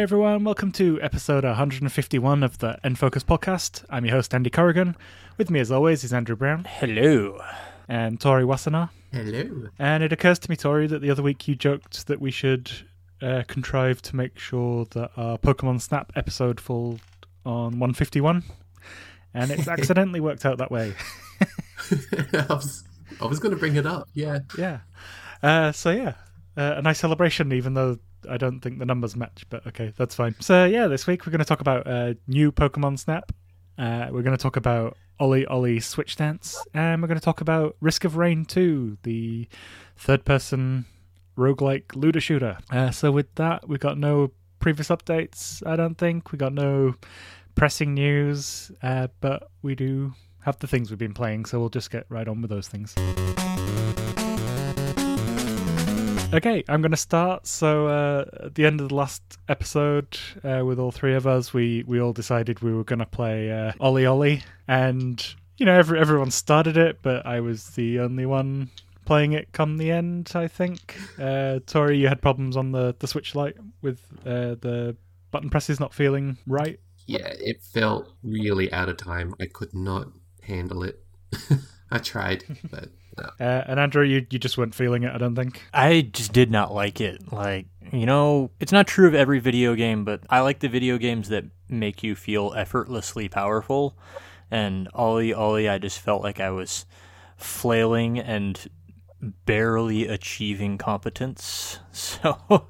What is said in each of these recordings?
Hey everyone, welcome to episode 151 of the N-Focus podcast. I'm your host, Andy Corrigan. With me, as always, is Andrew Brown Hello. and Tori Wassenaar. Hello. And it occurs to me, Tori, that the other week you joked that we should uh, contrive to make sure that our Pokemon Snap episode falls on 151. And it's accidentally worked out that way. I was, I was going to bring it up. Yeah. Yeah. Uh, so, yeah, uh, a nice celebration, even though I don't think the numbers match, but okay, that's fine. So, yeah, this week we're going to talk about uh, new Pokemon Snap. Uh, we're going to talk about OlliOlli Switch Stance, and we're going to talk about Risk of Rain 2, the third person roguelike looter shooter. Uh, so, with that, we got no previous updates, I don't think. We got no pressing news, uh, but we do have the things we've been playing, so we'll just get right on with those things. Okay, I'm going to start. So, uh, at the end of the last episode, uh, with all three of us, we, we all decided we were going to play uh, OlliOlli. And, you know, every, everyone started it, but I was the only one playing it come the end, I think. Uh, Tori, you had problems on the, the Switch Lite with uh, the button presses not feeling right. Yeah, it felt really out of time. I could not handle it. I tried, but no. Uh, and Andrew, you, you just weren't feeling it, I don't think. I just did not like it. Like, you know, it's not true of every video game, but I like the video games that make you feel effortlessly powerful. And OlliOlli, I just felt like I was flailing and barely achieving competence. So,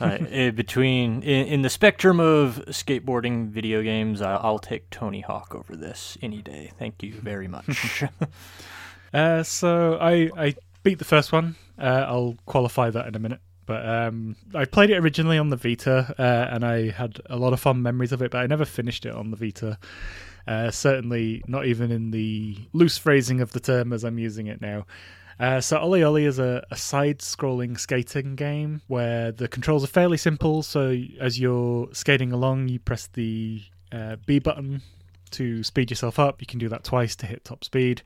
uh, eh, between in, in the spectrum of skateboarding video games, I, I'll take Tony Hawk over this any day. Thank you very much. Uh, so I I beat the first one. Uh, I'll qualify that in a minute. But um, I played it originally on the Vita, uh, and I had a lot of fond memories of it. But I never finished it on the Vita. Uh, certainly not even in the loose phrasing of the term as I'm using it now. Uh, so OlliOlli is a, a side-scrolling skating game where the controls are fairly simple. So as you're skating along, you press the uh, B button to speed yourself up. You can do that twice to hit top speed.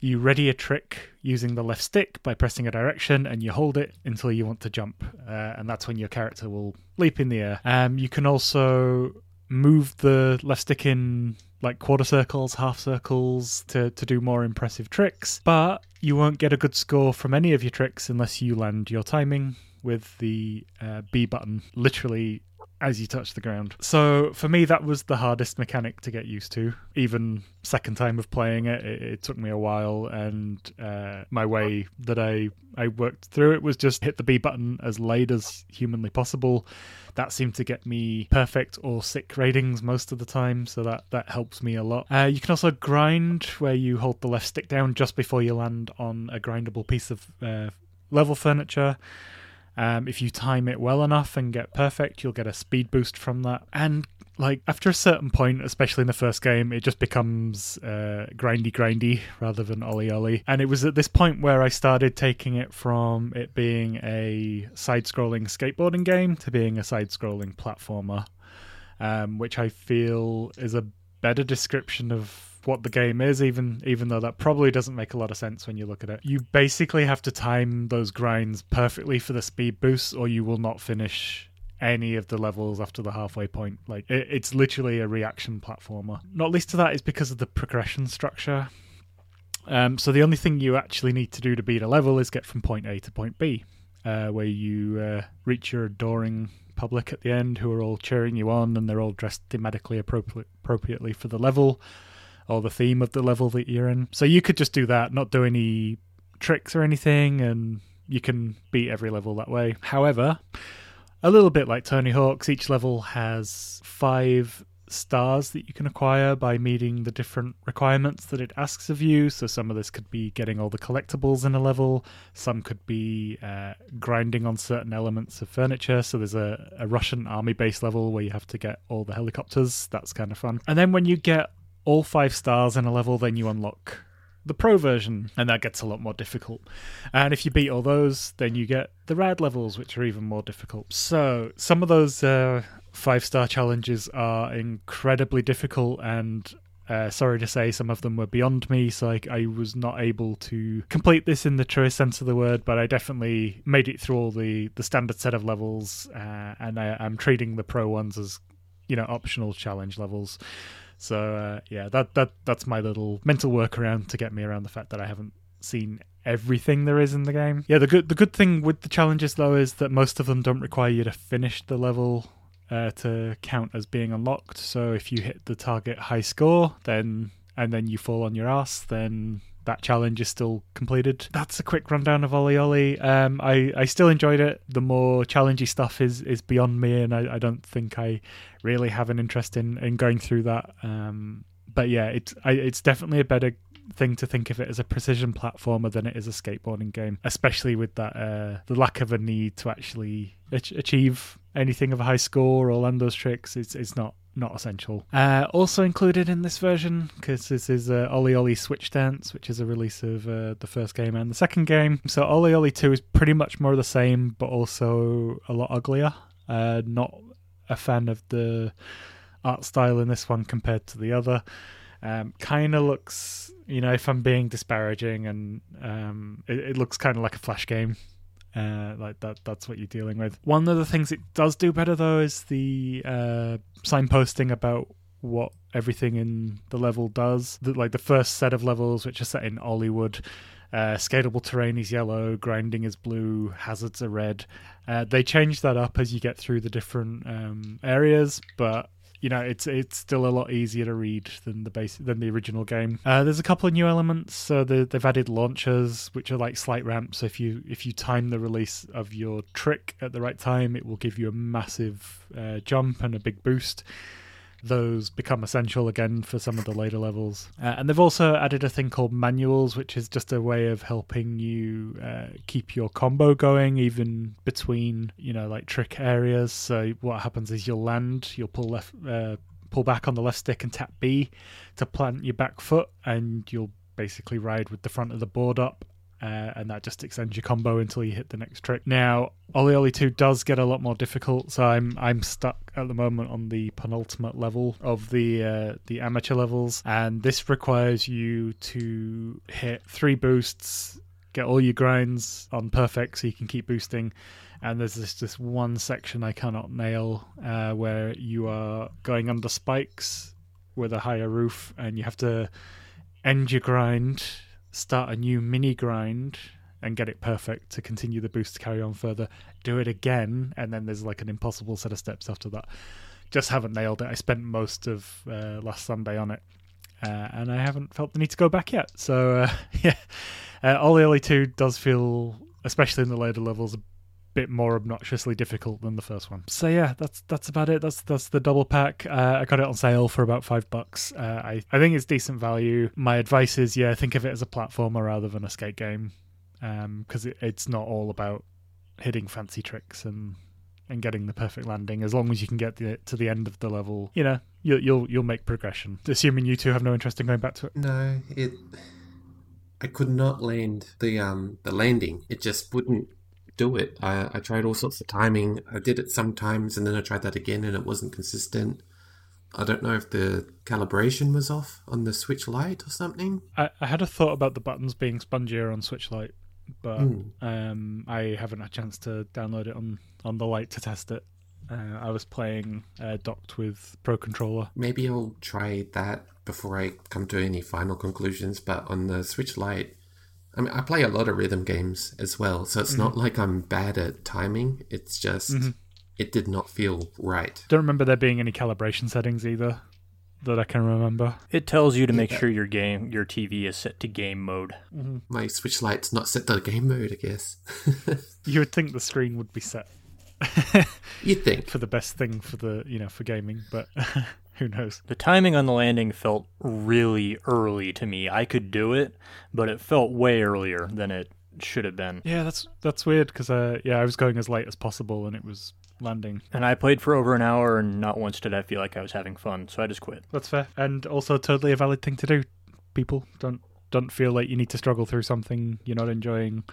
You ready a trick using the left stick by pressing a direction, and you hold it until you want to jump, uh, and that's when your character will leap in the air. Um, you can also move the left stick in like quarter circles, half circles to, to do more impressive tricks, but you won't get a good score from any of your tricks unless you land your timing with the uh, B button literally as you touch the ground. So for me, that was the hardest mechanic to get used to. Even second time of playing it, it, it took me a while, and uh, my way that I I worked through it was just hit the B button as late as humanly possible. That seemed to get me perfect or sick ratings most of the time, so that that helps me a lot. Uh, you can also grind, where you hold the left stick down just before you land on a grindable piece of uh, level furniture. Um, if you time it well enough and get perfect, you'll get a speed boost from that. And like after a certain point, especially in the first game, it just becomes uh, grindy, grindy rather than ollie ollie. And it was at this point where I started taking it from it being a side-scrolling skateboarding game to being a side-scrolling platformer, um, which I feel is a better description of what the game is even even though that probably doesn't make a lot of sense when you look at it. You basically have to time those grinds perfectly for the speed boost or you will not finish any of the levels after the halfway point. Like it, it's literally a reaction platformer. Not least to that is because of the progression structure. Um, so the only thing you actually need to do to beat a level is get from point a to point b uh, where you uh, reach your adoring public at the end who are all cheering you on and they're all dressed thematically appropri- appropriately for the level or the theme of the level that you're in. So you could just do that, not do any tricks or anything, and you can beat every level that way. However, a little bit like Tony Hawk's, each level has five stars that you can acquire by meeting the different requirements that it asks of you. So some of this could be getting all the collectibles in a level, some could be uh, grinding on certain elements of furniture. So there's a, a Russian army base level where you have to get all the helicopters. That's kind of fun. And then when you get all five stars in a level, then you unlock the pro version, and that gets a lot more difficult. And if you beat all those, then you get the rad levels, which are even more difficult. So some of those uh, five star challenges are incredibly difficult, and Uh, sorry to say, some of them were beyond me, so I, I was not able to complete this in the truest sense of the word. But I definitely made it through all the the standard set of levels, uh, and I, I'm treating the pro ones as you know optional challenge levels. So uh, yeah, that that that's my little mental workaround to get me around the fact that I haven't seen everything there is in the game. Yeah, the good the good thing with the challenges though is that most of them don't require you to finish the level uh, to count as being unlocked. So if you hit the target high score, then and then you fall on your ass, then that challenge is still completed. That's a quick rundown of OlliOlli. Um, I, I still enjoyed it. The more challengey stuff is, is beyond me, and I, I don't think I really have an interest in, in going through that. Um, but yeah, it's I, it's definitely a better thing to think of it as a precision platformer than it is a skateboarding game, especially with that uh, the lack of a need to actually ach- achieve anything of a high score or land those tricks. It's it's not not essential. Uh, also included in this version, because this is uh, OlliOlli Switch Stance, which is a release of uh, the first game and the second game. So OlliOlli 2 is pretty much more the same, but also a lot uglier. Uh, not a fan of the art style in this one compared to the other. Um, kind of looks, you know, if I'm being disparaging, and um, it, it looks kind of like a flash game. Uh, like that that's what you're dealing with. One of the things it does do better though is the uh, signposting about what everything in the level does. The, like the first set of levels which are set in Olliwood uh, skatable terrain is yellow grinding is blue hazards are red. Uh, they change that up as you get through the different um, areas but you know it's it's still a lot easier to read than the base than the original game. Uh, there's a couple of new elements. So the, they've added launchers, which are like slight ramps. So if you if you time the release of your trick at the right time, it will give you a massive uh, jump and a big boost. Those become essential again for some of the later levels. Uh, and they've also added a thing called manuals, which is just a way of helping you uh, keep your combo going, even between, you know, like trick areas. So what happens is you'll land, you'll pull left, uh, pull back on the left stick and tap B to plant your back foot, and you'll basically ride with the front of the board up uh, and that just extends your combo until you hit the next trick. Now, OlliOlli 2 does get a lot more difficult, so I'm I'm stuck at the moment on the penultimate level of the uh, the amateur levels, and this requires you to hit three boosts, get all your grinds on perfect, so you can keep boosting. And there's this this one section I cannot nail uh, where you are going under spikes with a higher roof, and you have to end your grind start a new mini grind and get it perfect to continue the boost to carry on further. Do it again, and then there's like an impossible set of steps after that. Just haven't nailed it. I spent most of uh, last Sunday on it, uh, and I haven't felt the need to go back yet. So uh, yeah, uh, OlliOlli 2 does feel, especially in the later levels, a bit more obnoxiously difficult than the first one. So yeah, that's that's about it. That's that's the double pack. Uh, I got it on sale for about five bucks. Uh, I I think it's decent value. My advice is yeah, think of it as a platformer rather than a skate game, because um, it, it's not all about hitting fancy tricks and and getting the perfect landing. As long as you can get the, to the end of the level, you know, you'll you'll you'll make progression. Assuming you two have no interest in going back to it. No, it. I could not land the um the landing. It just wouldn't do it. I, I tried all sorts of timing. I did it sometimes, and then I tried that again, and it wasn't consistent. I don't know if the calibration was off on the Switch Lite or something. I, I had a thought about the buttons being spongier on Switch Lite, but mm. um, I haven't had a chance to download it on, on the Lite to test it. Uh, I was playing uh, docked with Pro Controller. Maybe I'll try that before I come to any final conclusions. But on the Switch Lite, I mean, I play a lot of rhythm games as well, so it's mm-hmm. not like I'm bad at timing. It's just mm-hmm. it did not feel right. Don't remember there being any calibration settings either that I can remember. It tells you to make yeah. sure your game, your TV is set to game mode. Mm-hmm. My Switch Lite's not set to game mode, I guess. you would think the screen would be set. You'd think for the best thing for the you know for gaming, but who knows? The timing on the landing felt really early to me. I could do it, but it felt way earlier than it should have been. Yeah, that's that's weird because uh, yeah, I was going as late as possible and it was landing. And I played for over an hour, and not once did I feel like I was having fun, so I just quit. That's fair, and also totally a valid thing to do. People don't don't feel like you need to struggle through something you're not enjoying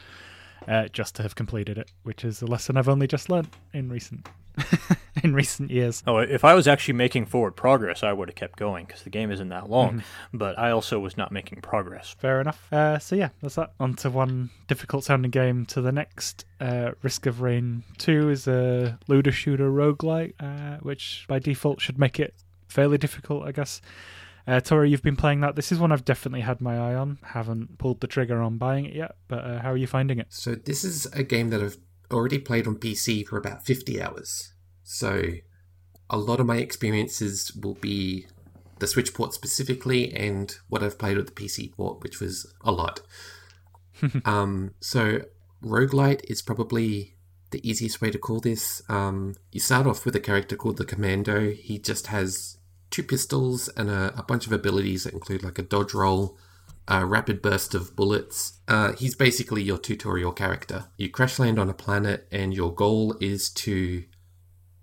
uh, just to have completed it, which is a lesson I've only just learned in recent in recent years. Oh, if I was actually making forward progress, I would have kept going because the game isn't that long. Mm-hmm. But I also was not making progress. Fair enough. Uh, so yeah, that's that. On to one difficult sounding game to the next. Uh, Risk of Rain 2 is a looter shooter roguelike, uh, which by default should make it fairly difficult, I guess. Uh, Tori, you've been playing that. This is one I've definitely had my eye on. Haven't pulled the trigger on buying it yet, but uh, how are you finding it? So this is a game that I've already played on PC for about 50 hours. So a lot of my experiences will be the Switch port specifically and what I've played with the PC port, which was a lot. um, so roguelite is probably the easiest way to call this. Um, you start off with a character called the Commando. He just has two pistols and a, a bunch of abilities that include like a dodge roll, a rapid burst of bullets. Uh, he's basically your tutorial character. You crash land on a planet, and your goal is to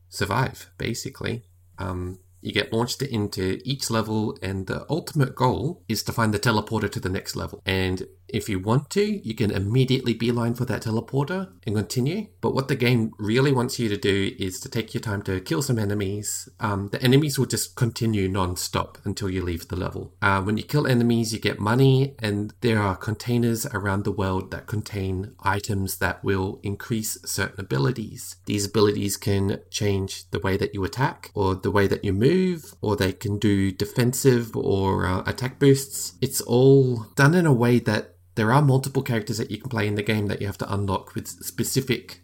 survive, basically. Um, you get launched into each level, and the ultimate goal is to find the teleporter to the next level. And if you want to, you can immediately beeline for that teleporter and continue. But what the game really wants you to do is to take your time to kill some enemies. Um, the enemies will just continue non stop until you leave the level. Uh, when you kill enemies, you get money, and there are containers around the world that contain items that will increase certain abilities. These abilities can change the way that you attack, or the way that you move, or they can do defensive or uh, attack boosts. It's all done in a way that there are multiple characters that you can play in the game that you have to unlock with specific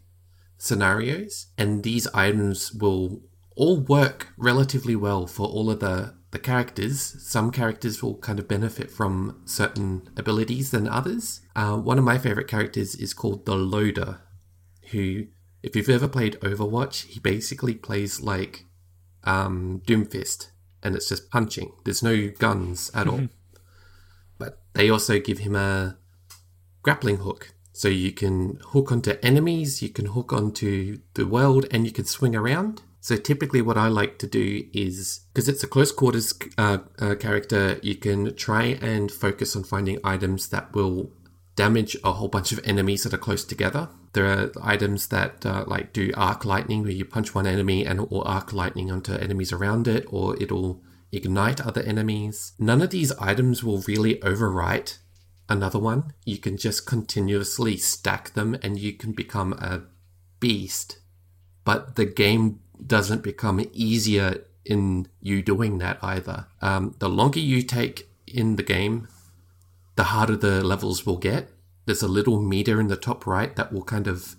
scenarios, and these items will all work relatively well for all of the the characters. Some characters will kind of benefit from certain abilities than others. Uh, one of my favorite characters is called the Loader, who, if you've ever played Overwatch, he basically plays like um, Doomfist, and it's just punching. There's no guns at all. But they also give him a grappling hook. So you can hook onto enemies, you can hook onto the world, and you can swing around. So typically, what I like to do is because it's a close quarters uh, uh, character, you can try and focus on finding items that will damage a whole bunch of enemies that are close together. There are items that uh, like do arc lightning, where you punch one enemy and it will arc lightning onto enemies around it, or it'll ignite other enemies. None of these items will really overwrite another one. You can just continuously stack them and you can become a beast. But the game doesn't become easier in you doing that either. Um, the longer you take in the game, the harder the levels will get. There's a little meter in the top right that will kind of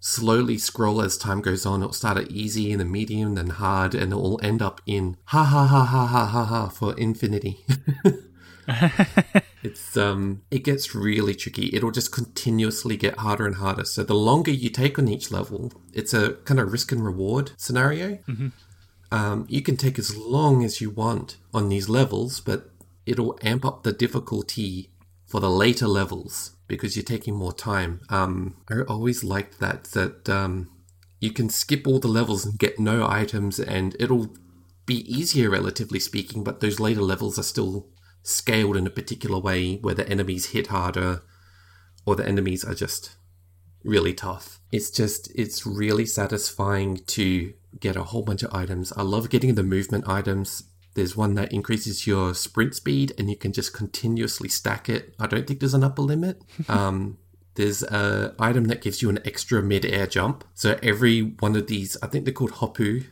slowly scroll as time goes on. It'll start at easy and then medium, then hard, and it will end up in ha ha ha ha ha ha ha for infinity. it's um it gets really tricky. It'll just continuously get harder and harder. So the longer you take on each level, it's a kind of risk and reward scenario. Um, you can take as long as you want on these levels, but it'll amp up the difficulty for the later levels because you're taking more time. Um, I always liked that that um, you can skip all the levels and get no items, and it'll be easier, relatively speaking. But those later levels are still scaled in a particular way where the enemies hit harder, or the enemies are just really tough. It's just it's really satisfying to get a whole bunch of items. I love getting the movement items. There's one that increases your sprint speed and you can just continuously stack it. I don't think there's an upper limit. um, there's a item that gives you an extra mid-air jump. So every one of these, I think they're called Hopoo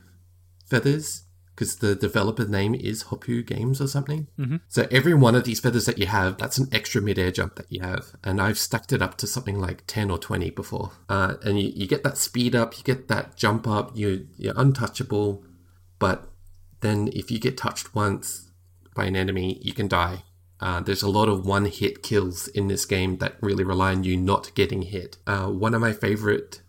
feathers because the developer name is Hopoo Games or something. Mm-hmm. So every one of these feathers that you have, that's an extra mid-air jump that you have. And I've stacked it up to something like 10 or 20 before. Uh, and you, you get that speed up, you get that jump up, you, you're untouchable. But then if you get touched once by an enemy, you can die. Uh, there's a lot of one hit kills in this game that really rely on you not getting hit. Uh, one of my favorite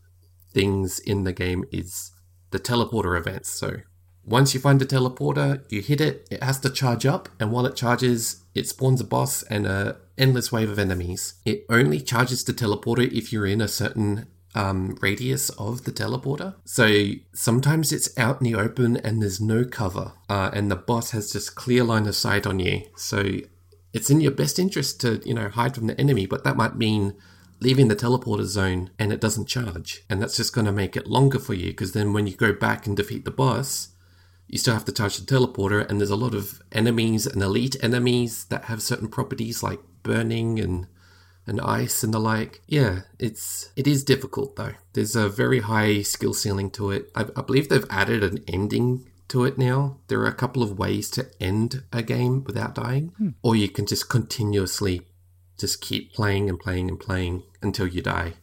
things in the game is the teleporter events. So once you find the teleporter, you hit it, it has to charge up, and while it charges, it spawns a boss and a endless wave of enemies. It only charges the teleporter if you're in a certain um, radius of the teleporter. So sometimes it's out in the open and there's no cover, uh, and the boss has just clear line of sight on you. So it's in your best interest to you know hide from the enemy, but that might mean leaving the teleporter zone and it doesn't charge. And that's just going to make it longer for you because then when you go back and defeat the boss, you still have to touch the teleporter, and there's a lot of enemies and elite enemies that have certain properties like burning and and ice and the like. Yeah, it's it is difficult though. There's a very high skill ceiling to it. I, I believe they've added an ending to it now. There are a couple of ways to end a game without dying, Hmm. or you can just continuously just keep playing and playing and playing until you die.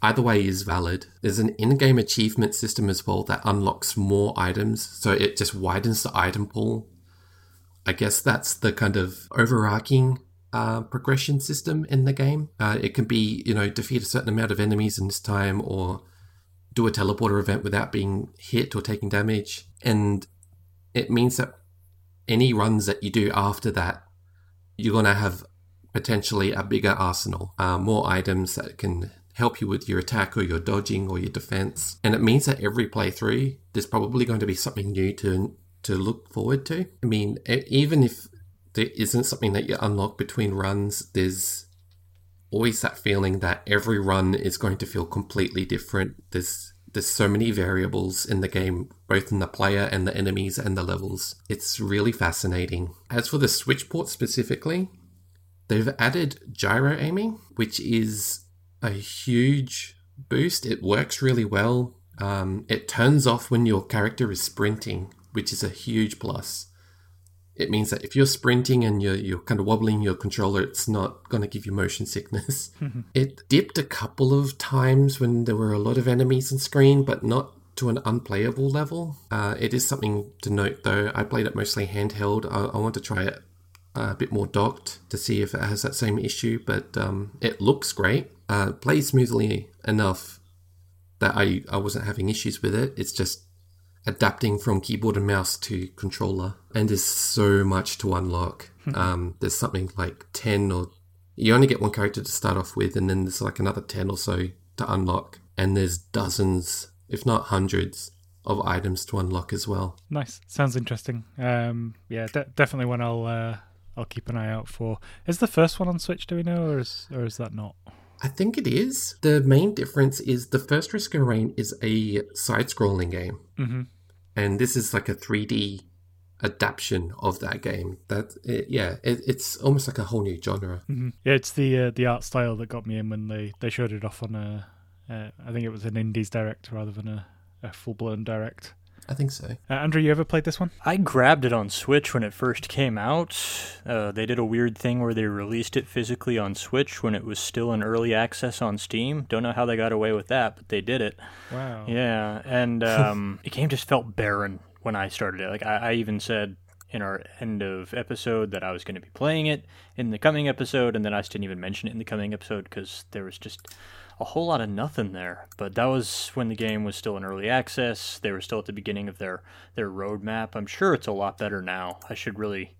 Either way is valid. There's an in game achievement system as well that unlocks more items, so it just widens the item pool. I guess that's the kind of overarching uh, progression system in the game. Uh, it can be, you know, defeat a certain amount of enemies in this time or do a teleporter event without being hit or taking damage. And it means that any runs that you do after that, you're going to have potentially a bigger arsenal, uh, more items that can help you with your attack or your dodging or your defense. And it means that every playthrough, there's probably going to be something new to to look forward to. I mean, even if there isn't something that you unlock between runs, there's always that feeling that every run is going to feel completely different. There's there's so many variables in the game, both in the player and the enemies and the levels. It's really fascinating. As for the Switch port specifically, they've added gyro aiming, which is a huge boost. It works really well. Um, it turns off when your character is sprinting, which is a huge plus. It means that if you're sprinting and you're, you're kind of wobbling your controller, it's not going to give you motion sickness. it dipped a couple of times when there were a lot of enemies on screen, but not to an unplayable level. Uh, it is something to note though. I played it mostly handheld. I, I want to try it a bit more docked to see if it has that same issue, but um, it looks great. Uh, plays smoothly enough that I, I wasn't having issues with it. It's just adapting from keyboard and mouse to controller. And there's so much to unlock. um, there's something like 10 or you only get one character to start off with, and then there's like another 10 or so to unlock. And there's dozens, if not hundreds, of items to unlock as well. Nice. Sounds interesting. Um, yeah, de- definitely one I'll uh, I'll keep an eye out for. Is the first one on Switch? Do we know, or is or is that not? I think it is. The main difference is the first Risk of Rain is a side scrolling game. Mm-hmm. And this is like a 3D adaptation of that game. That it, yeah, it, it's almost like a whole new genre. Mm-hmm. Yeah, it's the uh, the art style that got me in when they, they showed it off on a. Uh, I think it was an Indies direct rather than a, a full blown direct. I think so. Uh, Andrew, you ever played this one? I grabbed it on Switch when it first came out. Uh, they did a weird thing where they released it physically on Switch when it was still in early access on Steam. Don't know how they got away with that, but they did it. Wow. Yeah, and um, the game just felt barren when I started it. Like I, I even said in our end of episode that I was going to be playing it in the coming episode, and then I just didn't even mention it in the coming episode because there was just a whole lot of nothing there. But that was when the game was still in early access. They were still at the beginning of their their roadmap. I'm sure it's a lot better now. I should really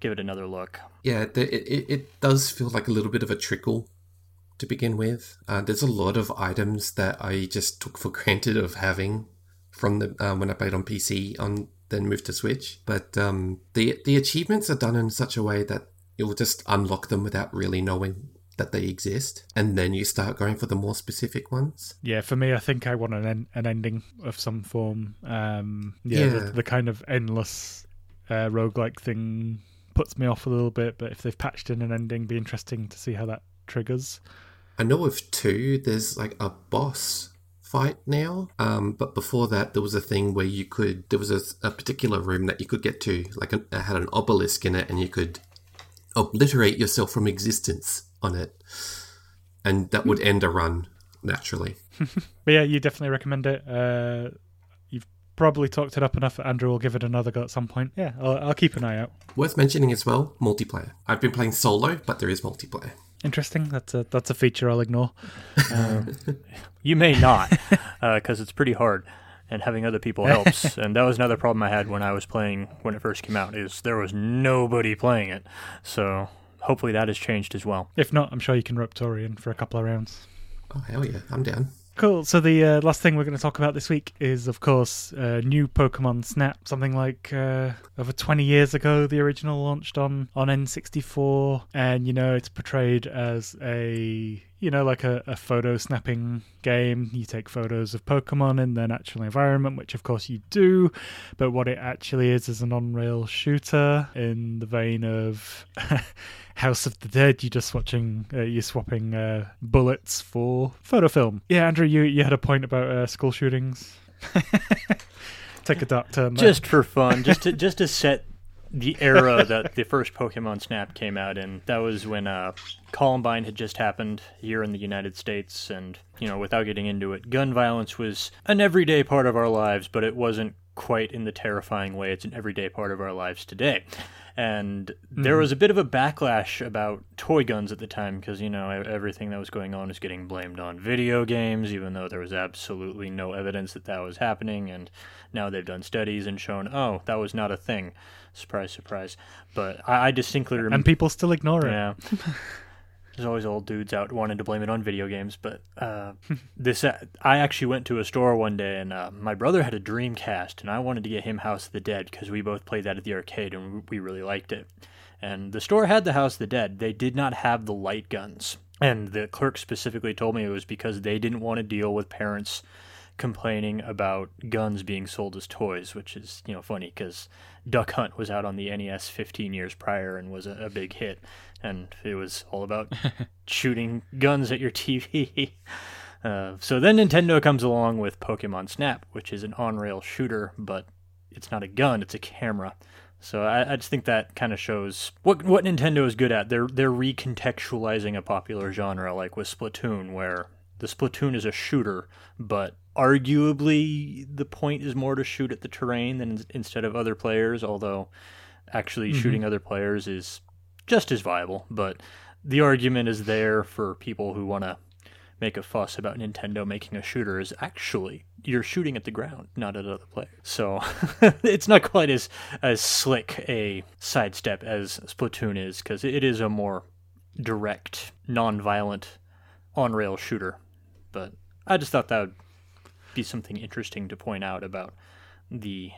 give it another look. Yeah, it, it, it does feel like a little bit of a trickle to begin with. Uh, there's a lot of items that I just took for granted of having from the uh, when I played on PC on then moved to Switch. But um, the the achievements are done in such a way that you'll just unlock them without really knowing that they exist, and then you start going for the more specific ones. Yeah, for me, I think I want an en- an ending of some form. Um, yeah, Yeah. The, the kind of endless uh, roguelike thing puts me off a little bit. But if they've patched in an ending, be interesting to see how that triggers. I know of two. There's like a boss fight now, um, but before that, there was a thing where you could. There was a, a particular room that you could get to, like an, it had an obelisk in it, and you could obliterate yourself from existence on it, and that would end a run naturally. But yeah, you definitely recommend it. Uh, you've probably talked it up enough. that Andrew will give it another go at some point. Yeah, I'll, I'll keep an eye out. Worth mentioning as well, multiplayer. I've been playing solo, but there is multiplayer. Interesting. That's a that's a feature I'll ignore. You may not, because it's pretty hard, and having other people helps. and that was another problem I had when I was playing when it first came out. Is there was nobody playing it, so hopefully that has changed as well. If not, I'm sure you can rope Tori in for a couple of rounds. Oh hell yeah, I'm down. Cool. So the uh, last thing we're going to talk about this week is, of course, uh, new Pokemon Snap. Something like uh, over 20 years ago, the original launched on on N64, and you know it's portrayed as a you know, like a, a photo snapping game. You take photos of Pokemon in their natural environment, which of course you do. But what it actually is is an on rail shooter in the vein of House of the Dead. You're just watching, uh, you're swapping uh, bullets for photo film. Yeah, Andrew, you, you had a point about uh, school shootings. Take a dark turn. there. just for fun, just to just to set the era that the first Pokemon Snap came out in. That was when uh, Columbine had just happened here in the United States, and you know, without getting into it, gun violence was an everyday part of our lives, but it wasn't quite in the terrifying way it's an everyday part of our lives today. And there was a bit of a backlash about toy guns at the time because, you know, everything that was going on is getting blamed on video games, even though there was absolutely no evidence that that was happening. And now they've done studies and shown, oh, that was not a thing. Surprise, surprise. But I, I distinctly remember. and people still ignore it. Yeah. There's always old dudes out wanting to blame it on video games, but uh, this uh, I actually went to a store one day and uh, my brother had a Dreamcast and I wanted to get him House of the Dead because we both played that at the arcade and we really liked it. And the store had the House of the Dead. They did not have the light guns. And the clerk specifically told me it was because they didn't want to deal with parents complaining about guns being sold as toys, which is you know funny because Duck Hunt was out on the NES 15 years prior and was a, a big hit, and it was all about shooting guns at your TV. Uh, so then Nintendo comes along with Pokemon Snap, which is an on-rail shooter, but it's not a gun; it's a camera. So I, I just think that kind of shows what what Nintendo is good at. They're they're recontextualizing a popular genre, like with Splatoon, where the Splatoon is a shooter, but arguably the point is more to shoot at the terrain than instead of other players. Although actually mm-hmm. shooting other players is just as viable, but the argument is there for people who want to make a fuss about Nintendo making a shooter is actually you're shooting at the ground, not at other players. So it's not quite as as slick a sidestep as Splatoon is because it is a more direct, non-violent on-rail shooter. But I just thought that would be something interesting to point out about the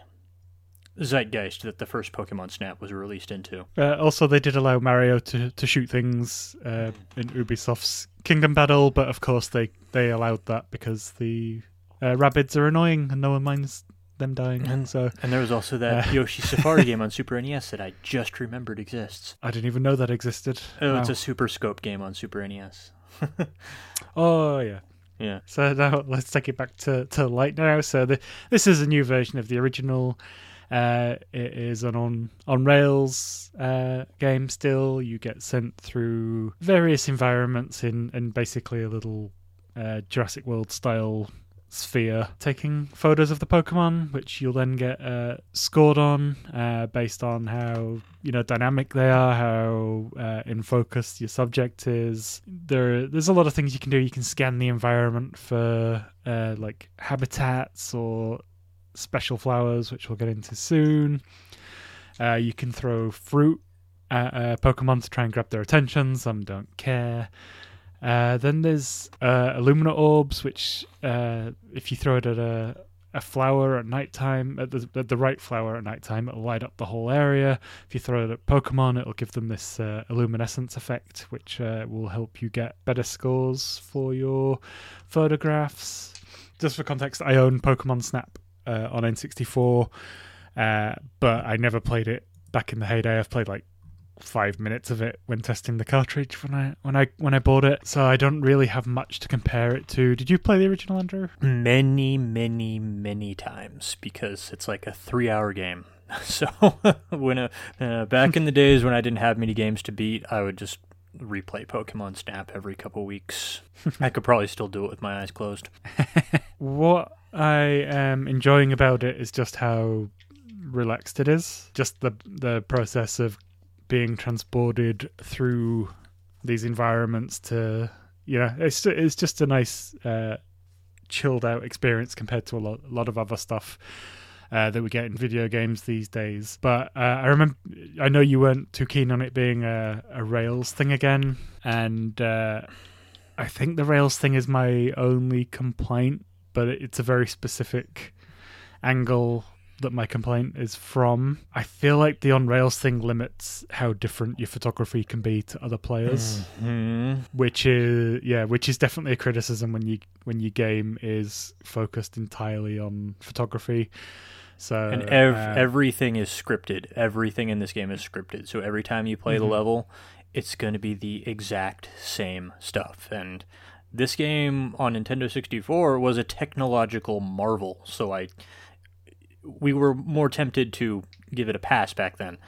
zeitgeist that the first Pokemon Snap was released into. Uh, also, they did allow Mario to, to shoot things uh, in Ubisoft's Kingdom Battle, but of course they, they allowed that because the uh, Rabbids are annoying and no one minds them dying. And- so And there was also that Uh. Yoshi Safari game on Super NES that I just remembered exists. I didn't even know that existed. Oh, it's a Super Scope game on Super NES. Oh yeah. Yeah. So now let's take it back to, to light now. So the, this is a new version of the original. Uh, it is an on on rails uh, game. Still, you get sent through various environments in in basically a little uh, Jurassic World style sphere, taking photos of the Pokemon, which you'll then get uh, scored on uh, based on how you know dynamic they are, how uh, in focus your subject is. There, there's a lot of things you can do. You can scan the environment for uh, like habitats or special flowers, which we'll get into soon. Uh, you can throw fruit at uh, Pokemon to try and grab their attention. Some don't care. Uh, then there's uh, Illumina orbs, which uh, if you throw it at a, a flower at nighttime, at the, at the right flower at nighttime, it'll light up the whole area. If you throw it at Pokemon, it'll give them this uh, illuminescence effect, which uh, will help you get better scores for your photographs. Just for context, I own Pokemon Snap uh, on N64, uh, but I never played it back in the heyday. I've played like five minutes of it when testing the cartridge when I when I when I bought it, so I don't really have much to compare it to. Did you play the original, Andrew? Many, many, many times because it's like a three-hour game. So when a, uh, back in the days when I didn't have many games to beat, I would just replay Pokemon Snap every couple weeks. I could probably still do it with my eyes closed. What I am enjoying about it is just how relaxed it is. Just the the process of being transported through these environments to you know it's it's just a nice uh, chilled out experience compared to a lot, a lot of other stuff uh, that we get in video games these days. But uh, I remember, I know you weren't too keen on it being a, a Rails thing again, and uh, I think the Rails thing is my only complaint. But it's a very specific angle that my complaint is from. I feel like the on rails thing limits how different your photography can be to other players, Mhm. which is yeah, which is definitely a criticism when you when your game is focused entirely on photography. So And ev- uh, everything is scripted. Everything in this game is scripted. So every time you play Mhm. the level, it's going to be the exact same stuff. And this game on Nintendo 64 was a technological marvel. So I we were more tempted to give it a pass back then.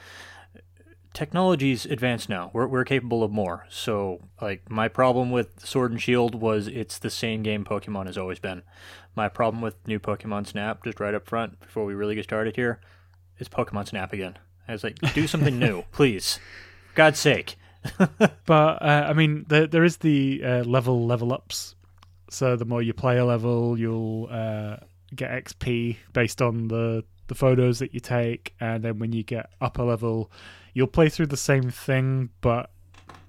Technology's advanced now. We're we're capable of more. So like my problem with Sword and Shield was it's the same game Pokemon has always been. My problem with new Pokemon Snap, just right up front before we really get started here, is Pokemon Snap again. I was like, do something new, please. God's sake. But uh, I mean, there there is the uh, level level ups. So the more you play a level, you'll uh, get XP based on the the photos that you take, and then when you get upper level, you'll play through the same thing, but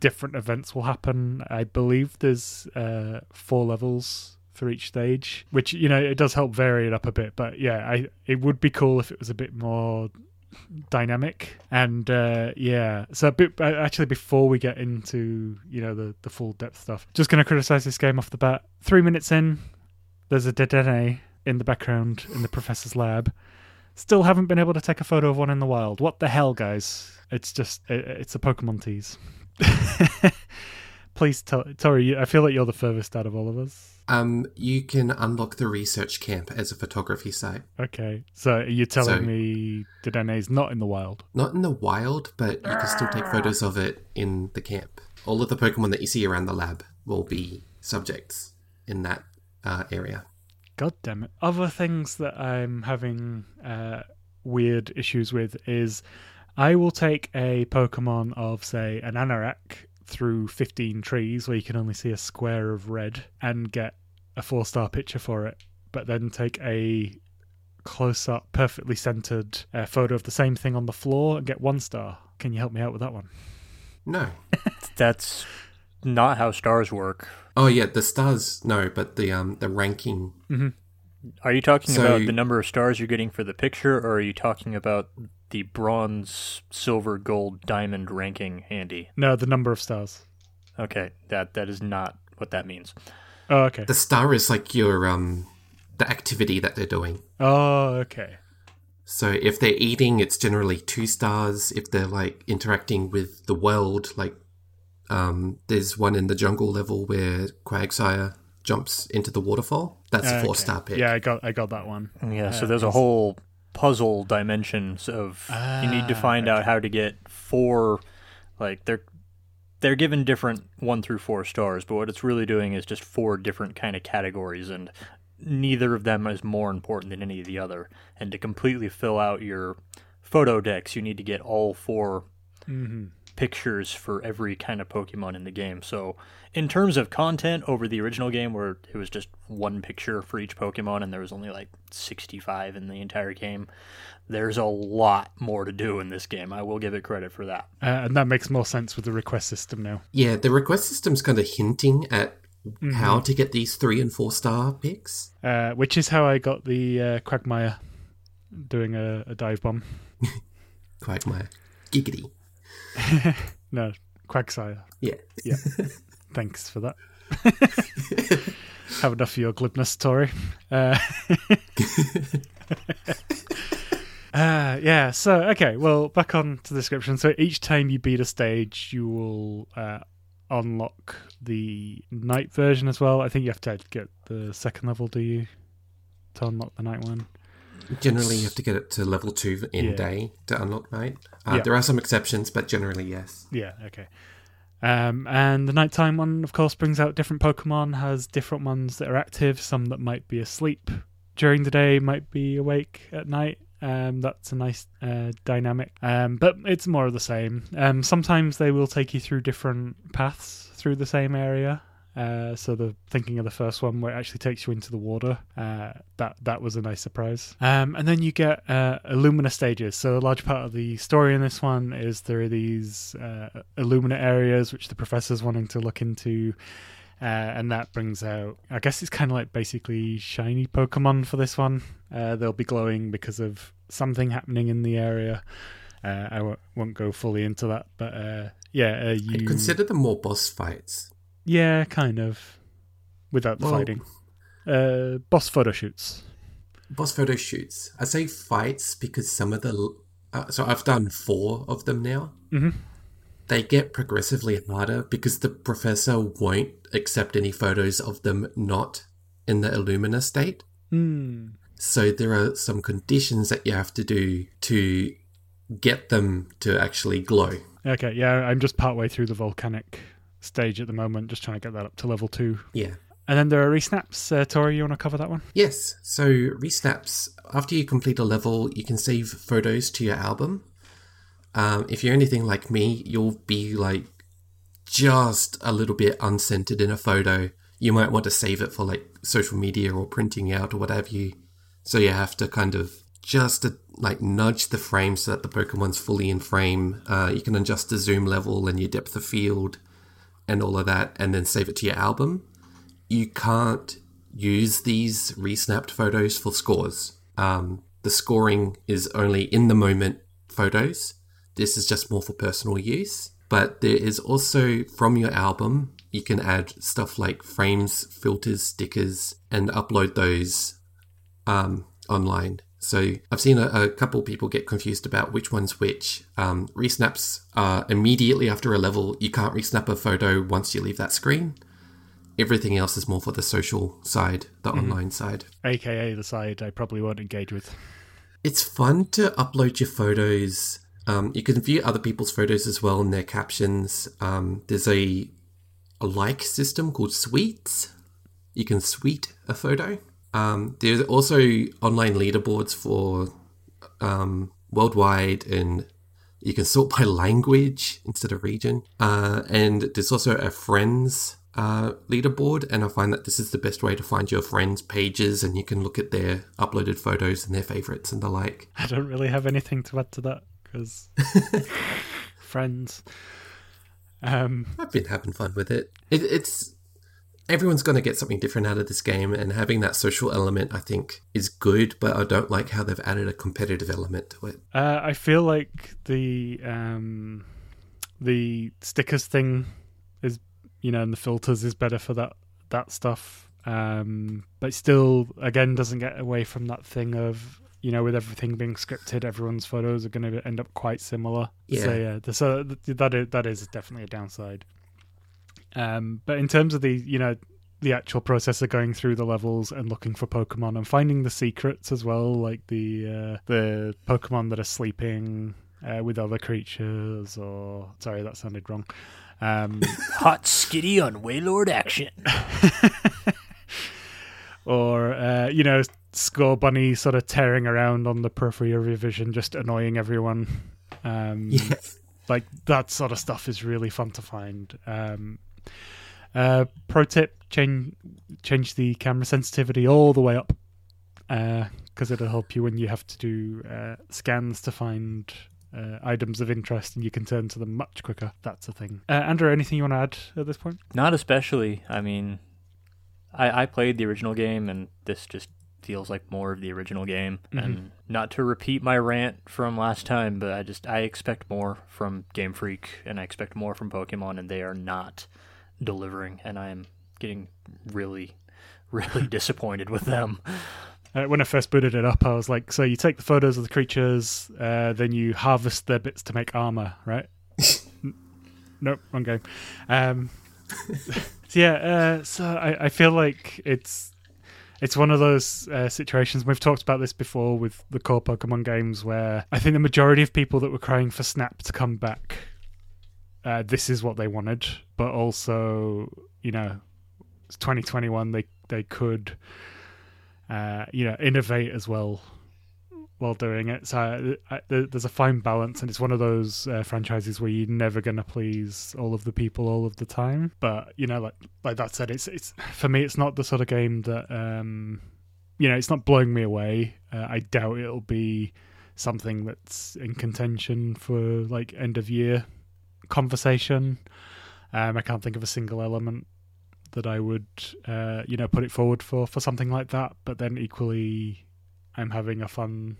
different events will happen. I believe there's uh, four levels for each stage, which you know it does help vary it up a bit. But yeah, I it would be cool if it was a bit more dynamic and uh yeah so bit, uh, actually before we get into you know the the full depth stuff just gonna criticize this game off the bat three minutes in there's a Dedenne in the background in the professor's lab still haven't been able to take a photo of one in the wild what the hell guys it's just it, it's a pokemon tease please tell tori i feel like you're the furthest out of all of us Um, you can unlock the research camp as a photography site. okay so you're telling So- me Dedenne's not in the wild Not in the wild, but you can still take photos of it in the camp. All of the Pokemon that you see around the lab will be subjects in that uh, area. God damn it. Other things that I'm having uh, weird issues with is I will take a Pokemon of, say, an Anorak through 15 trees where you can only see a square of red and get a four star picture for it, but then take a close up, perfectly centered uh, photo of the same thing on the floor and get one star. Can you help me out with that one? No. That's not how stars work. Oh yeah, the stars. No, but the um the ranking. Are you talking So- about the number of stars you're getting for the picture, or are you talking about the bronze, silver, gold, diamond ranking handy? No, the number of stars. Okay, that that is not what that means. Oh, okay. The star is like your um the activity that they're doing. Oh, okay. So if they're eating, it's generally two stars. If they're like interacting with the world, like um, there's one in the jungle level where Quagsire jumps into the waterfall. That's a Okay. four star pick. Yeah, I got I got that one. Yeah, so Uh, there's a whole puzzle dimensions of you need to Ah, find out how to get four like they're they're given different 1 through 4 stars, but what it's really doing is just four different kind of categories and neither of them is more important than any of the other. And to completely fill out your Photodex, you need to get all four hmm pictures for every kind of Pokemon in the game. So, in terms of content over the original game, where it was just one picture for each Pokemon and there was only like 65 in the entire game, there's a lot more to do in this game. I will give it credit for that. Uh, and that makes more sense with the request system now. Yeah, the request system's kind of hinting at how to get these three and four star picks. Uh, which is how I got the uh, Quagmire doing a, a dive bomb. Quagmire. Giggity. No, Quagsire. Yeah. Yeah. Thanks for that. Have enough of your glibness, Tori. Uh, uh, yeah, so, okay, well, back on to the description. So each time you beat a stage, you will uh, unlock the night version as well. I think you have to get the second level, do you? To unlock the night one. Generally, you have to get it to level two in Yeah. day to unlock night. Uh, Yeah. There are some exceptions, but generally, yes. Yeah, okay. Um, and the nighttime one, of course, brings out different Pokemon, has different ones that are active, some that might be asleep during the day, might be awake at night. Um, that's a nice uh, dynamic. Um, but it's more of the same. Um, sometimes they will take you through different paths through the same area. Uh, so the thinking of the first one where it actually takes you into the water, uh, that that was a nice surprise. Um, and then you get uh, Illumina stages. So a large part of the story in this one is there are these uh, Illumina areas which the professor's wanting to look into, uh, and that brings out. I guess it's kind of like basically shiny Pokemon for this one. Uh, they'll be glowing because of something happening in the area. Uh, I w- won't go fully into that, but uh, yeah, uh, you consider them more boss fights. Yeah, kind of without the Well- fighting. Uh, boss photo shoots. Boss photo shoots. I say fights because some of the. Uh, so I've done four of them now. Mhm. They get progressively harder because the professor won't accept any photos of them not in the Illumina state. Hmm. So there are some conditions that you have to do to get them to actually glow. Okay, yeah, I'm just partway through the volcanic stage at the moment, just trying to get that up to level two. Yeah. And then there are resnaps. Uh, Tori, you want to cover that one? Yes. So resnaps. After you complete a level, you can save photos to your album. Um, if you're anything like me, you'll be like just a little bit uncentered in a photo. You might want to save it for like social media or printing out or whatever you. So you have to kind of just to, like nudge the frame so that the Pokemon's fully in frame. Uh, you can adjust the zoom level and your depth of field and all of that, and then save it to your album. You can't use these resnapped photos for scores. Um, the scoring is only in the moment photos. This is just more for personal use. But there is also from your album, you can add stuff like frames, filters, stickers, and upload those um, online. So I've seen a, a couple people get confused about which one's which. Um, resnaps are immediately after a level. You can't resnap a photo once you leave that screen. Everything else is more for the social side, the online side. AKA the side I probably won't engage with. It's fun to upload your photos. Um, you can view other people's photos as well and their captions. Um, there's a, a like system called Sweets. You can sweet a photo. Um, there's also online leaderboards for um, worldwide, and you can sort by language instead of region. Uh, and there's also a friends uh, leaderboard, and I find that this is the best way to find your friends' pages, and you can look at their uploaded photos and their favorites and the like. I don't really have anything to add to that because friends. Um, I've been having fun with it. it it's everyone's going to get something different out of this game, and having that social element, I think, is good. But I don't like how they've added a competitive element to it. uh, I feel like the um, the stickers thing is, you know, and the filters is better for that that stuff. Um, but still, again, doesn't get away from that thing of you know, with everything being scripted, everyone's photos are going to end up quite similar. Yeah. So yeah, so th- that that is definitely a downside. Um, but in terms of the you know the actual process of going through the levels and looking for Pokemon and finding the secrets as well, like the uh, the Pokemon that are sleeping uh, with other creatures, or sorry, that sounded wrong. Um, Hot skitty on Wailord action. or uh, you know, Scorbunny sort of tearing around on the periphery of your vision, just annoying everyone. Um, Yeah. like that sort of stuff is really fun to find. Um, uh, pro tip: change change the camera sensitivity all the way up because it'll help you when you have to do uh, scans to find uh, items of interest, and you can turn to them much quicker. That's a thing. Uh, Andrew, anything you want to add at this point? Not especially. I mean, I, I played the original game, and this just feels like more of the original game. And not to repeat my rant from last time, but I just I expect more from Game Freak, and I expect more from Pokemon, and they are not delivering, and I am getting really, really disappointed with them. Uh, when I first booted it up, I was like, "So you take the photos of the creatures, uh, then you harvest their bits to make armor, right?" N- nope, wrong game. Um, so yeah, uh, so I, I feel like it's it's one of those uh, situations. We've talked about this before with the core Pokemon games, where I think the majority of people that were crying for Snap to come back, uh, this is what they wanted, but also, you know, it's 2021. They they could uh, you know, innovate as well while doing it. So uh, there- there's a fine balance, and it's one of those uh, franchises where you're never going to please all of the people all of the time. But you know, like like that said, it's it's for me, it's not the sort of game that um, you know, it's not blowing me away. Uh, I doubt it'll be something that's in contention for like end of year conversation. Um, I can't think of a single element that I would, uh, you know, put it forward for for something like that. But then equally, I'm having a fun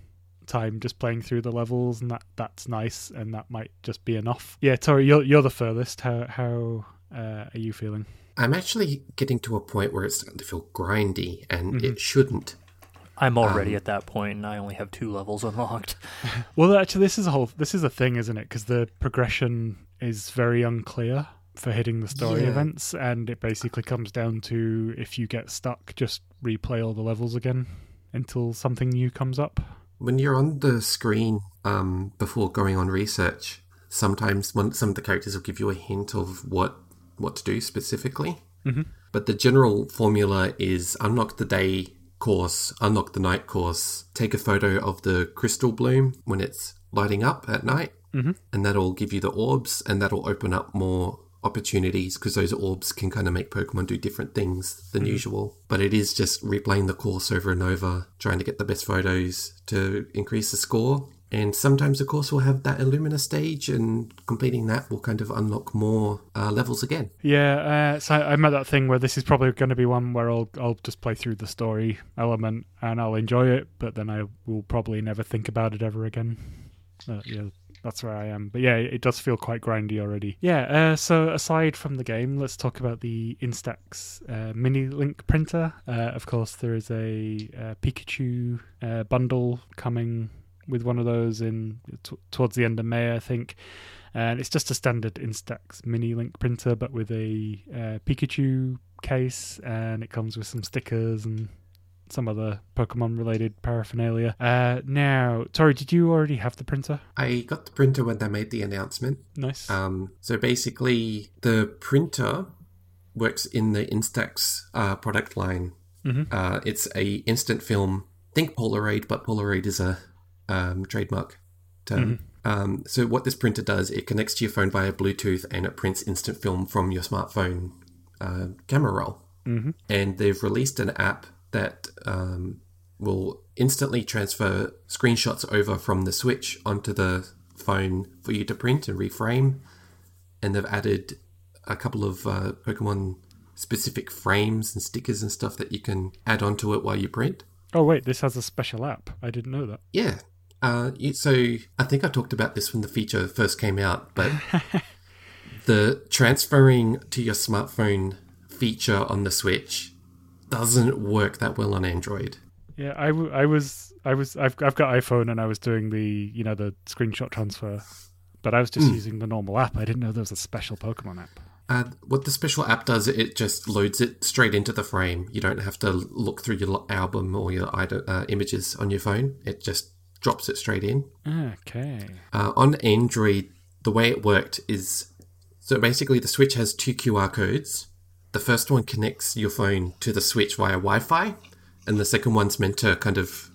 time just playing through the levels, and that that's nice, and that might just be enough. Yeah, Tori, you're you're the furthest. How how uh, are you feeling? I'm actually getting to a point where it's starting to feel grindy, and Mm-hmm. it shouldn't. I'm Um, already at that point, and I only have two levels unlocked. Well, actually, this is a whole this is a thing, isn't it? Because the progression is very unclear for hitting the story Yeah. events, and it basically comes down to if you get stuck, just replay all the levels again until something new comes up. When you're on the screen um, before going on research, sometimes one, some of the characters will give you a hint of what what to do specifically. Mhm. But the general formula is unlock the day course, unlock the night course, take a photo of the crystal bloom when it's lighting up at night, Mhm. and that'll give you the orbs, and that'll open up more opportunities because those orbs can kind of make Pokemon do different things than usual. But it is just replaying the course over and over, trying to get the best photos to increase the score. And sometimes the course will have that Illumina stage, and completing that will kind of unlock more uh, levels again. Yeah, uh, so I- I'm at that thing where this is probably going to be one where I'll I'll just play through the story element and I'll enjoy it, but then I will probably never think about it ever again. Uh, yeah, that's where I am. But yeah, it does feel quite grindy already. Yeah. Uh, so aside from the game, let's talk about the Instax uh, mini link printer. Uh, of course, there is a uh, Pikachu uh, bundle coming with one of those in t- towards the end of May, I think and it's just a standard Instax mini link printer, but with a uh, Pikachu case, and it comes with some stickers and some other Pokemon related paraphernalia. Uh, now, Tori, did you already have the printer? I got the printer when they made the announcement. Nice. Um, so basically, the printer works in the Instax uh, product line. Mhm. Uh, it's a instant film. Think Polaroid, but Polaroid is a um, trademark term. Um, so what this printer does, it connects to your phone via Bluetooth, and it prints instant film from your smartphone uh, camera roll. hmm And they've released an app that um, will instantly transfer screenshots over from the Switch onto the phone for you to print and reframe. And they've added a couple of uh, Pokemon specific frames and stickers and stuff that you can add onto it while you print. Oh wait, this has a special app. I didn't know that. Yeah. Uh, so I think I talked about this when the feature first came out, but the transferring to your smartphone feature on the Switch doesn't work that well on Android. Yeah, I, w- I was I was I've I've got iPhone and I was doing the you know the screenshot transfer, but I was just using the normal app. I didn't know there was a special Pokemon app. Uh, what the special app does, it just loads it straight into the frame. You don't have to look through your album or your uh, images on your phone. It just drops it straight in. Okay. Uh, on Android, the way it worked is so basically the Switch has two QR codes. The first one connects your phone to the Switch via Wi Fi, and the second one's meant to kind of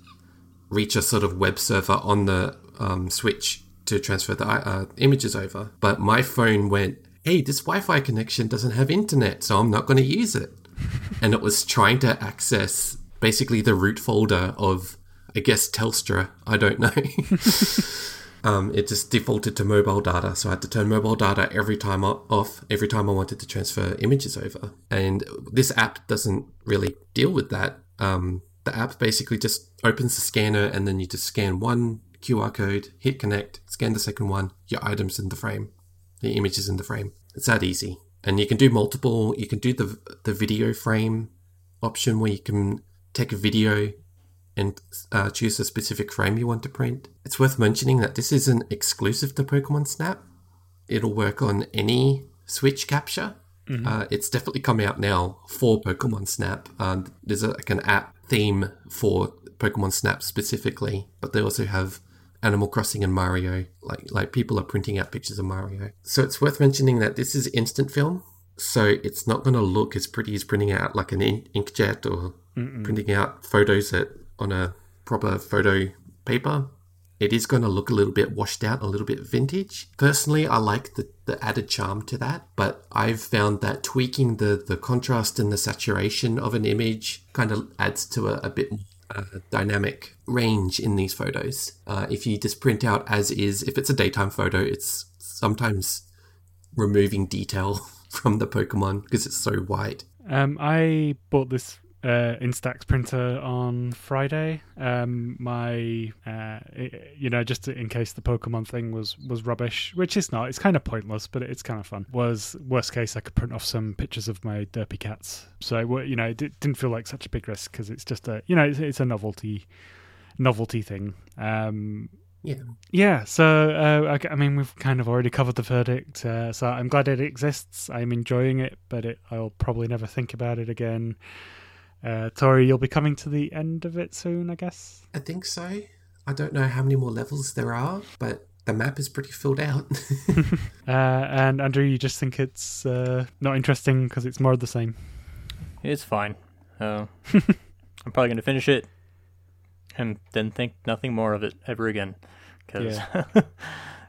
reach a sort of web server on the um, Switch to transfer the uh, images over. But my phone went, hey, this Wi Fi connection doesn't have internet, so I'm not going to use it. and it was trying to access basically the root folder of, I guess, Telstra. I don't know. um, it just defaulted to mobile data, so I had to turn mobile data every time off, every time I wanted to transfer images over. And this app doesn't really deal with that. Um, the app basically just opens the scanner, and then you just scan one QR code, hit connect, scan the second one, your items in the frame, the images in the frame. It's that easy. And you can do multiple. You can do the the video frame option where you can take a video and uh, choose a specific frame you want to print. It's worth mentioning that this isn't exclusive to Pokemon Snap. It'll work on any Switch capture. Uh, it's definitely come out now for Pokemon Snap. Um, there's a, like an app theme for Pokemon Snap specifically, but they also have Animal Crossing and Mario. Like like people are printing out pictures of Mario. So it's worth mentioning that this is instant film, so it's not going to look as pretty as printing out like an in- inkjet or printing out photos at, on a proper photo paper. It is going to look a little bit washed out, a little bit vintage. Personally, I like the, the added charm to that, but I've found that tweaking the, the contrast and the saturation of an image kind of adds to a, a bit more uh, dynamic range in these photos. Uh, if you just print out as is, if it's a daytime photo, it's sometimes removing detail from the Pokemon because it's so white. Um, I bought this uh, Instax printer on Friday. Um, my, uh, i- you know, just in case the Pokemon thing was was rubbish, which it's not. It's kind of pointless, but it's kind of fun. Was worst case, I could print off some pictures of my derpy cats. So it you know, it di- didn't feel like such a big risk because it's just a, you know, it's, it's a novelty, novelty thing. Um, Yeah. yeah, so uh, I, I mean, we've kind of already covered the verdict. Uh, so I'm glad it exists. I'm enjoying it, but it, I'll probably never think about it again. Uh, Tori, you'll be coming to the end of it soon, I guess. I think so. I don't know how many more levels there are, but the map is pretty filled out. Uh, and Andrew, you just think it's uh, not interesting because it's more of the same. It's fine. Uh, I'm probably going to finish it and then think nothing more of it ever again. Because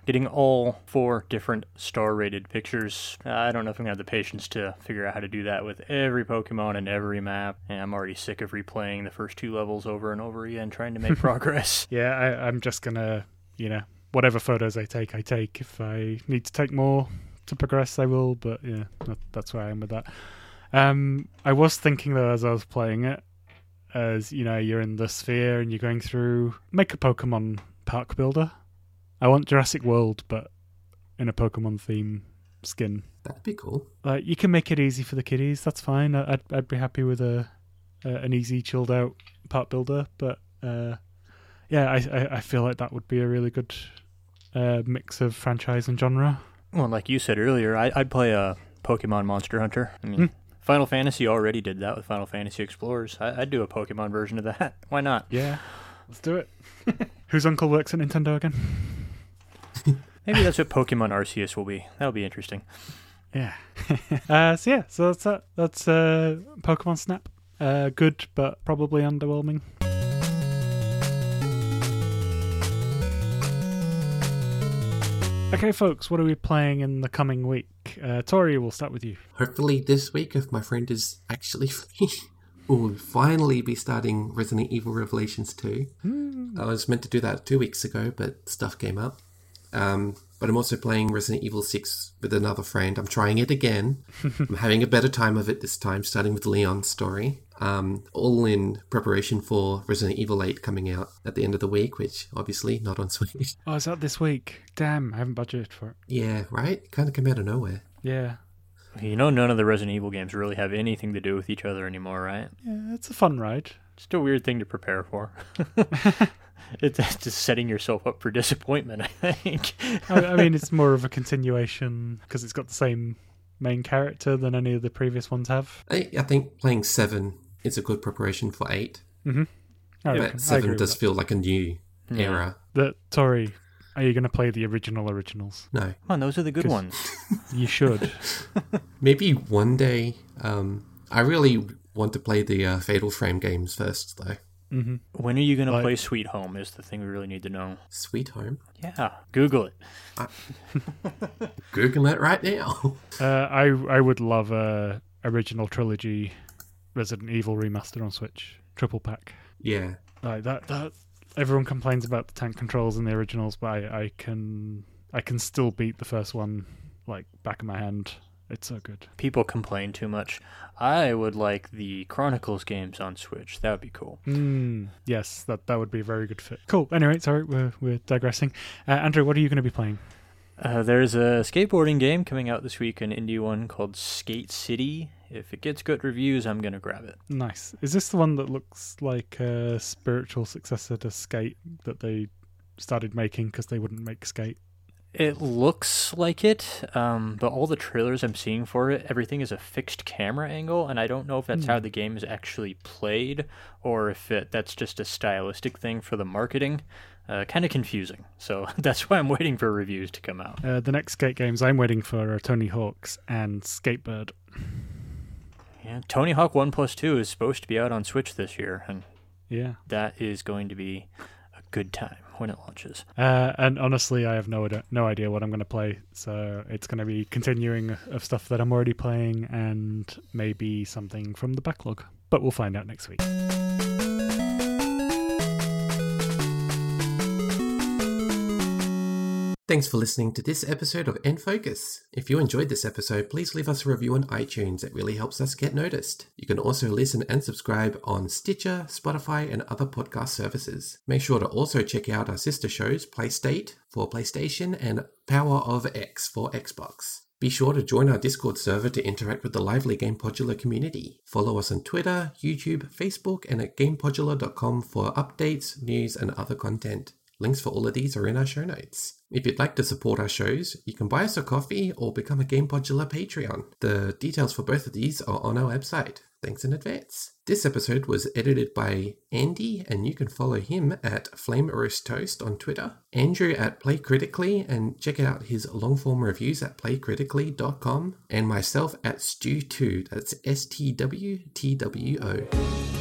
getting all four different star rated pictures, I don't know if I'm going to have the patience to figure out how to do that with every Pokemon and every map. And I'm already sick of replaying the first two levels over and over again trying to make progress. Yeah, I, I'm just gonna, you know, whatever photos I take, I take. If I need to take more to progress, I will. But yeah, that, that's where I am with that. Um, I was thinking though, as I was playing it, as you know, you're in the sphere and you're going through, make a Pokemon park builder. I want Jurassic World, but in a Pokemon theme skin. That'd be cool. Like you can make it easy for the kiddies. That's fine. I- I'd I'd be happy with a, a an easy, chilled out part builder. But uh, yeah, I, I I feel like that would be a really good uh, mix of franchise and genre. Well, like you said earlier, I, I'd play a Pokemon Monster Hunter. I mean, Final Fantasy already did that with Final Fantasy Explorers. I, I'd do a Pokemon version of that. Why not? Yeah, let's do it. Whose uncle works at Nintendo again? Maybe that's what Pokemon Arceus will be. That'll be interesting. Yeah. uh, so yeah, so that's that. That's uh, Pokemon Snap. Uh, good, but probably underwhelming. Okay, folks, what are we playing in the coming week? Uh, Tori, we'll start with you. Hopefully this week, if my friend is actually free, we'll finally be starting Resident Evil Revelations 2. I was meant to do that two weeks ago, but stuff came up. Um, but I'm also playing Resident Evil 6 with another friend. I'm trying it again. I'm having a better time of it this time, starting with Leon's story. Um, all in preparation for Resident Evil 8 coming out at the end of the week, which obviously not on Switch. Oh, it's that this week? Damn, I haven't budgeted for it. Yeah, right? It Kind of came out of nowhere. Yeah. You know, none of the Resident Evil games really have anything to do with each other anymore, right? Yeah, it's a fun ride. It's a weird thing to prepare for. it's it's just setting yourself up for disappointment, I think. I, I mean, it's more of a continuation because it's got the same main character than any of the previous ones have. I, I think playing 7 is a good preparation for 8. I reckon- I But 7 does feel like a new Yeah. era. The Tori, are you going to play the original originals? No. Come on, those are the good ones. You should. Maybe one day. Um, I really want to play the uh, Fatal Frame games first, though. Hmm When are you going to play Sweet Home? Is the thing we really need to know. Sweet Home. Yeah, Google it. Google it right now. Uh, I I would love a original trilogy Resident Evil remaster on Switch triple pack. yeah. Like that that everyone complains about the tank controls in the originals, but I, I can I can still beat the first one like back of my hand. It's so good. People complain too much. I would like the Chronicles games on Switch. That would be cool. Mm, yes, that that would be a very good fit. Cool. Anyway, sorry, we're we're digressing. Uh, Andrew, what are you going to be playing? Uh, there's a skateboarding game coming out this week, an indie one called Skate City. If it gets good reviews, I'm gonna grab it. Nice. Is this the one that looks like a spiritual successor to Skate that they started making because they wouldn't make Skate? It looks like it, um, but all the trailers I'm seeing for it, everything is a fixed camera angle, and I don't know if that's how the game is actually played or if it, that's just a stylistic thing for the marketing. Uh, kind of confusing. So that's why I'm waiting for reviews to come out. Uh, the next Skate games I'm waiting for are Tony Hawk's and Skatebird. Yeah, Tony Hawk One Plus Two is supposed to be out on Switch this year, and Yeah. that is going to be a good time when it launches. Uh, and honestly, I have no no idea what I'm going to play. So it's going to be continuing of stuff that I'm already playing and maybe something from the backlog. But we'll find out next week. Thanks for listening to this episode of Focus. If you enjoyed this episode, please leave us a review on iTunes. It really helps us get noticed. You can also listen and subscribe on Stitcher, Spotify, and other podcast services. Make sure to also check out our sister shows PlayState for PlayStation and Power of X for Xbox. Be sure to join our Discord server to interact with the lively Game Podular community. Follow us on Twitter, YouTube, Facebook, and at GamePodular.com for updates, news, and other content. Links for all of these are in our show notes. If you'd like to support our shows, you can buy us a coffee or become a Game Podular Patreon. The details for both of these are on our website. Thanks in advance. This episode was edited by Andy, and you can follow him at Flame Roast Toast on Twitter, Andrew at Play Critically, and check out his long form reviews at playcritically.com, and myself at Stew2, that's S T W T W O.